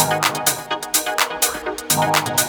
Thank you.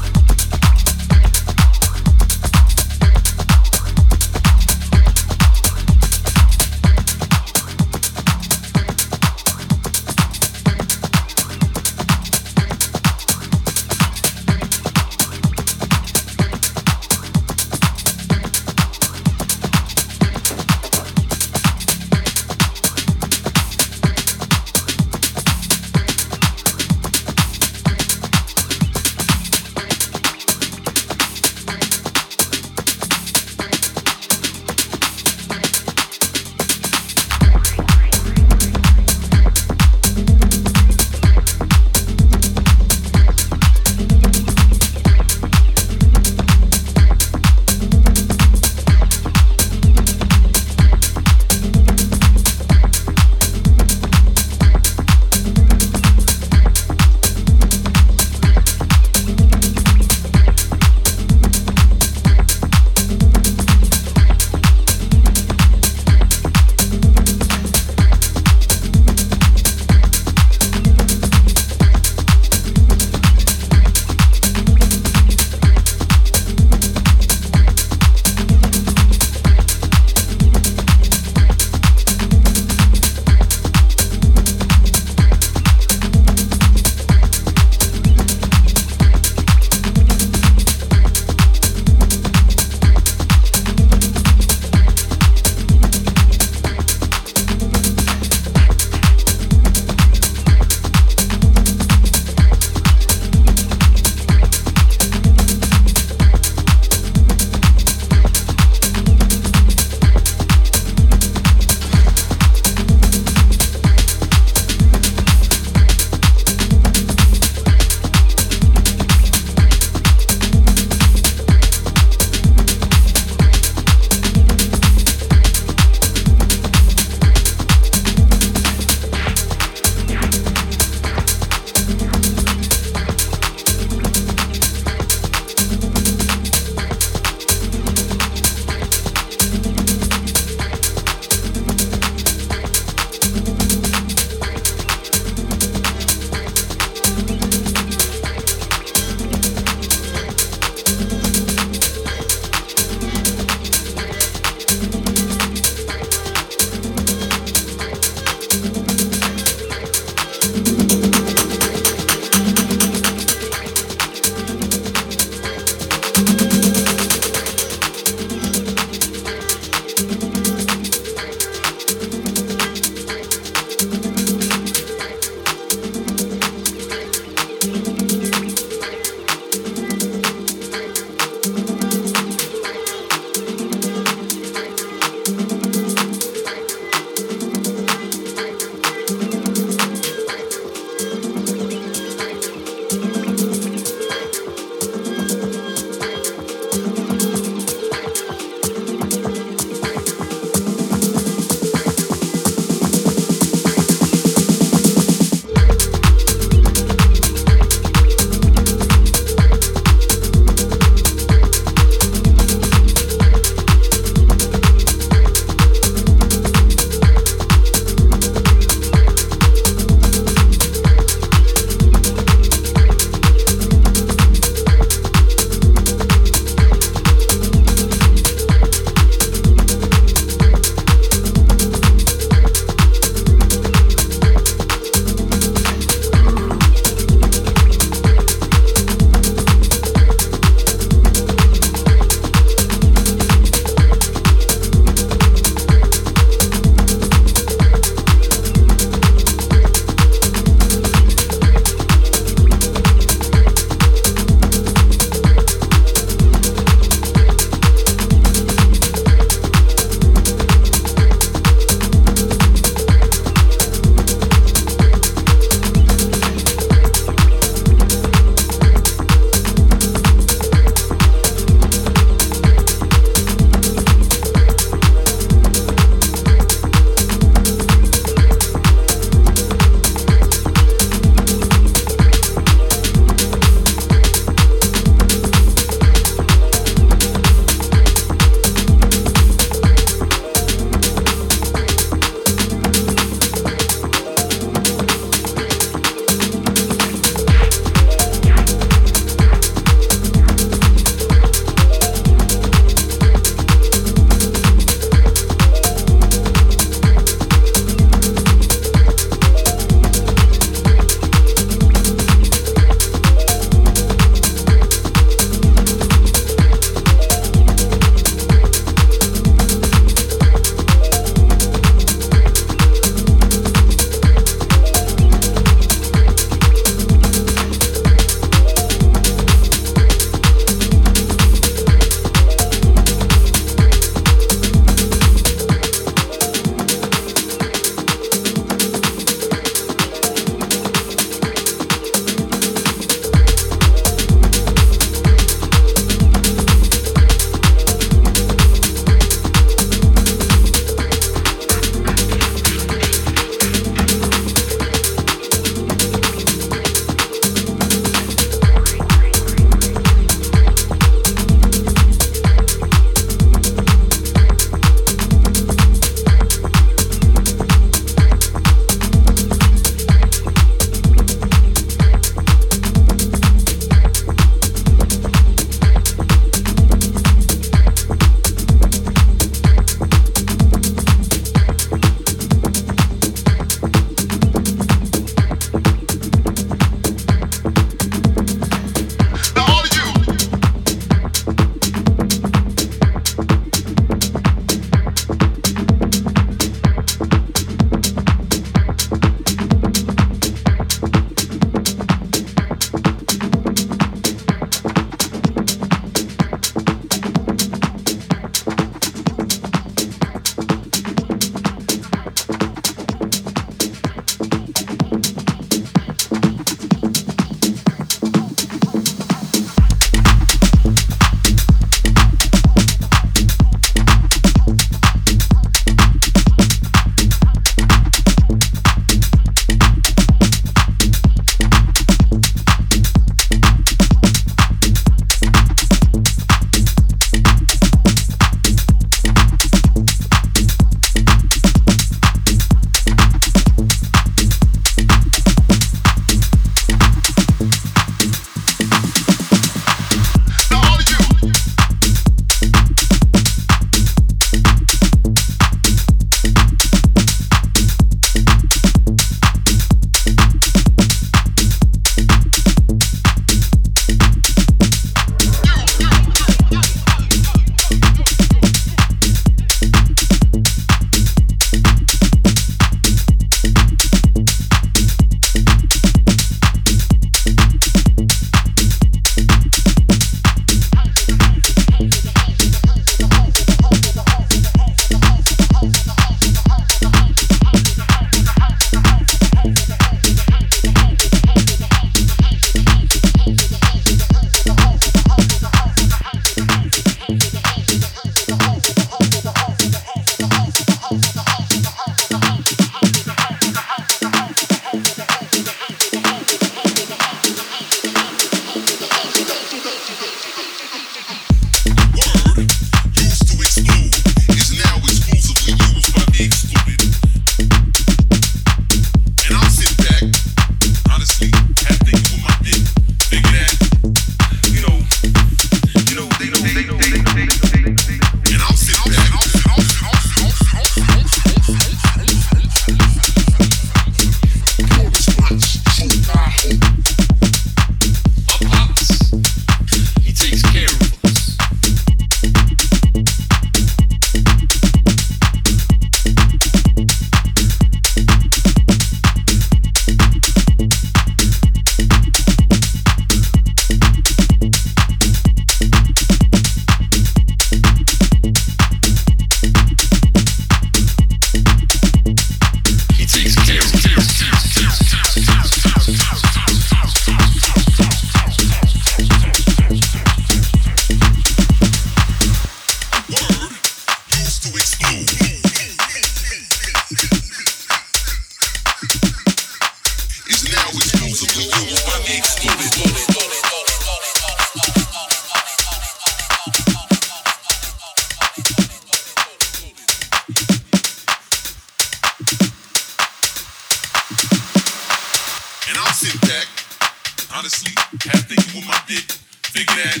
honestly, half thinking with my dick, figure that,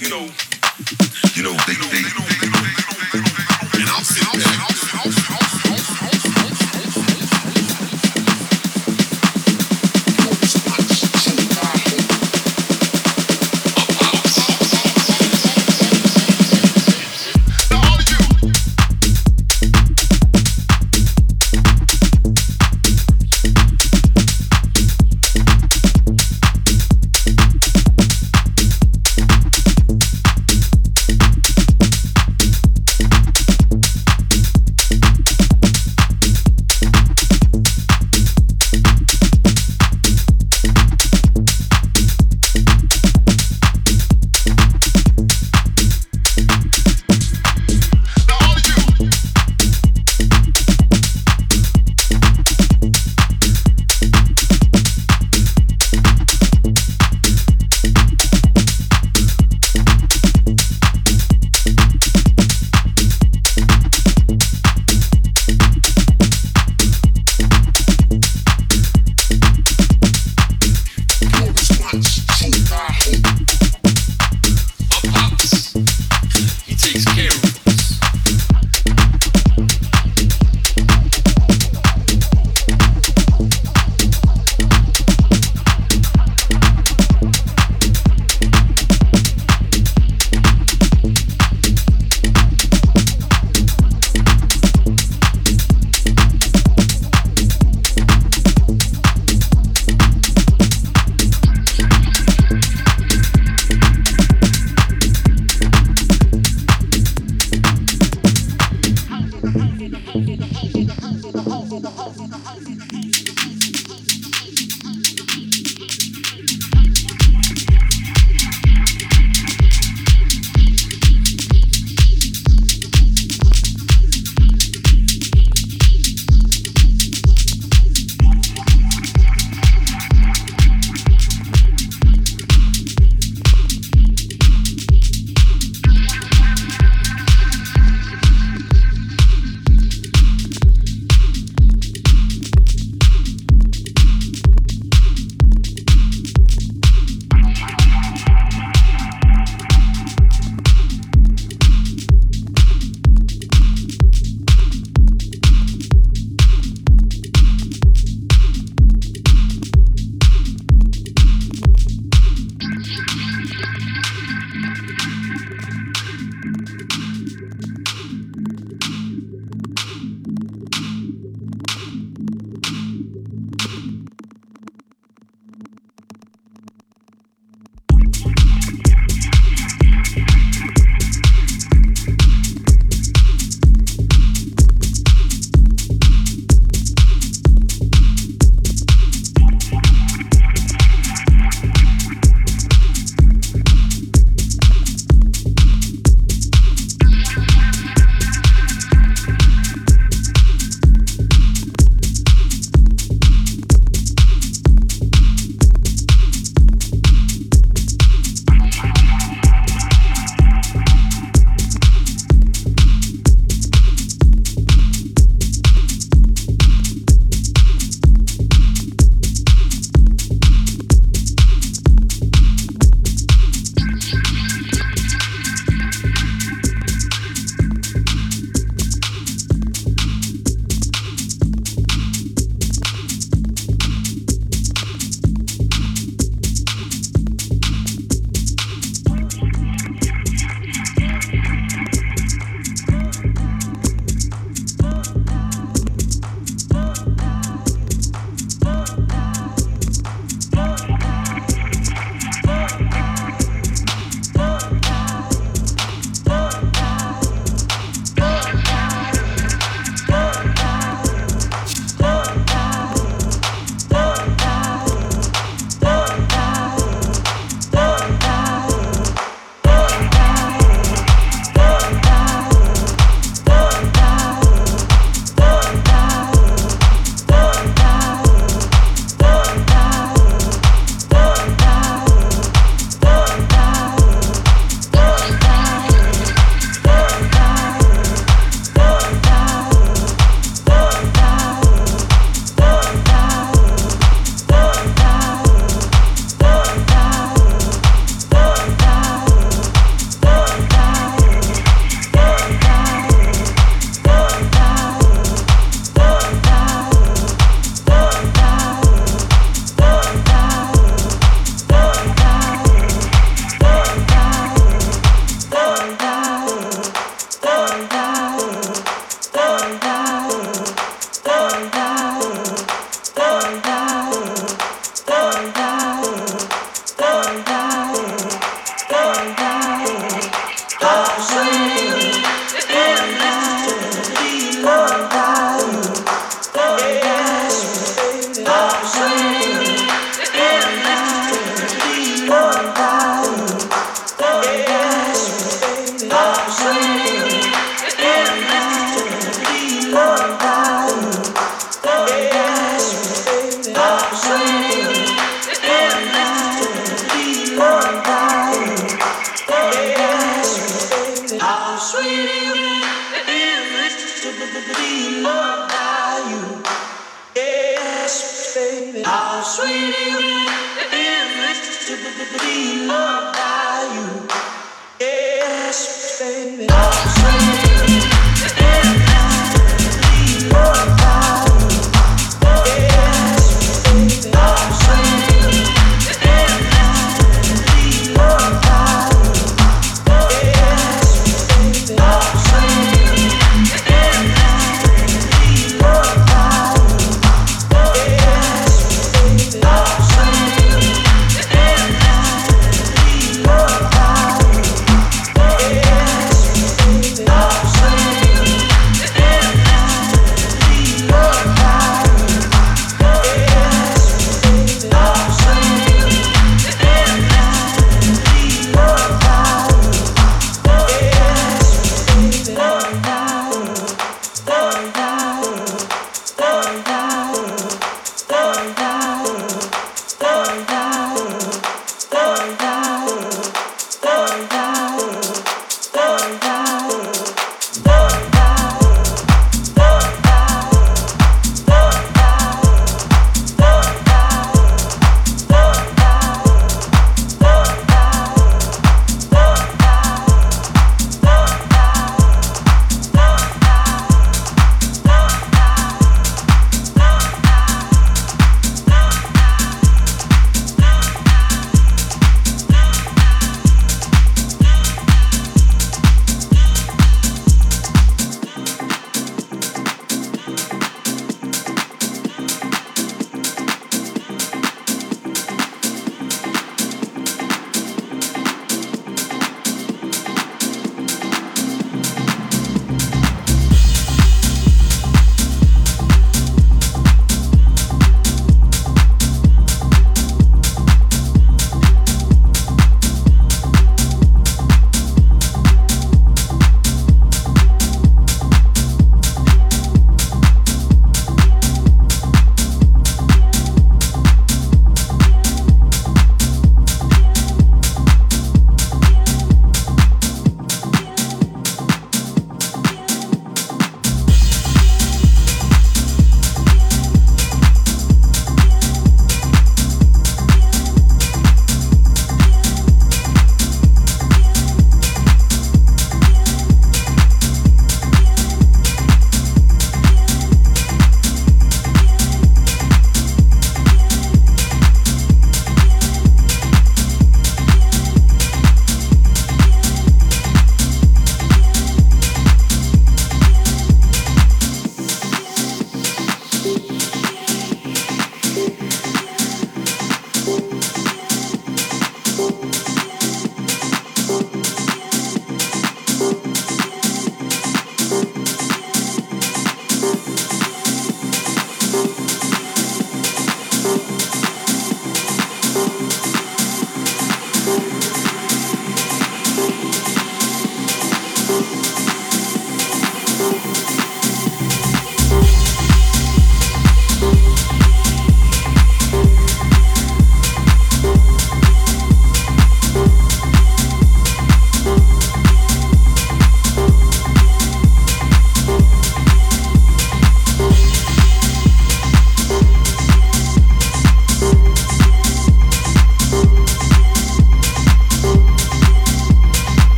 you know, you know, they, you know, they, they, they, they, they, they, they, they, they, they, they, they, they, they, they, they,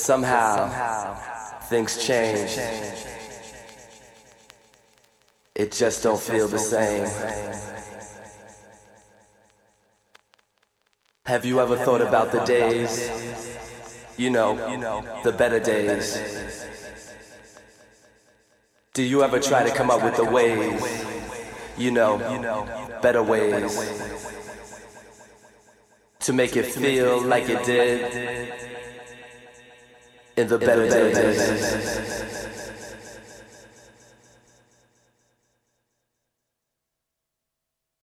somehow, somehow things change. It just don't feel the same. Have you ever thought about the days, you know, the better days? Do you ever try to come up with the ways, you know, better ways to make it feel like it did? in the better days.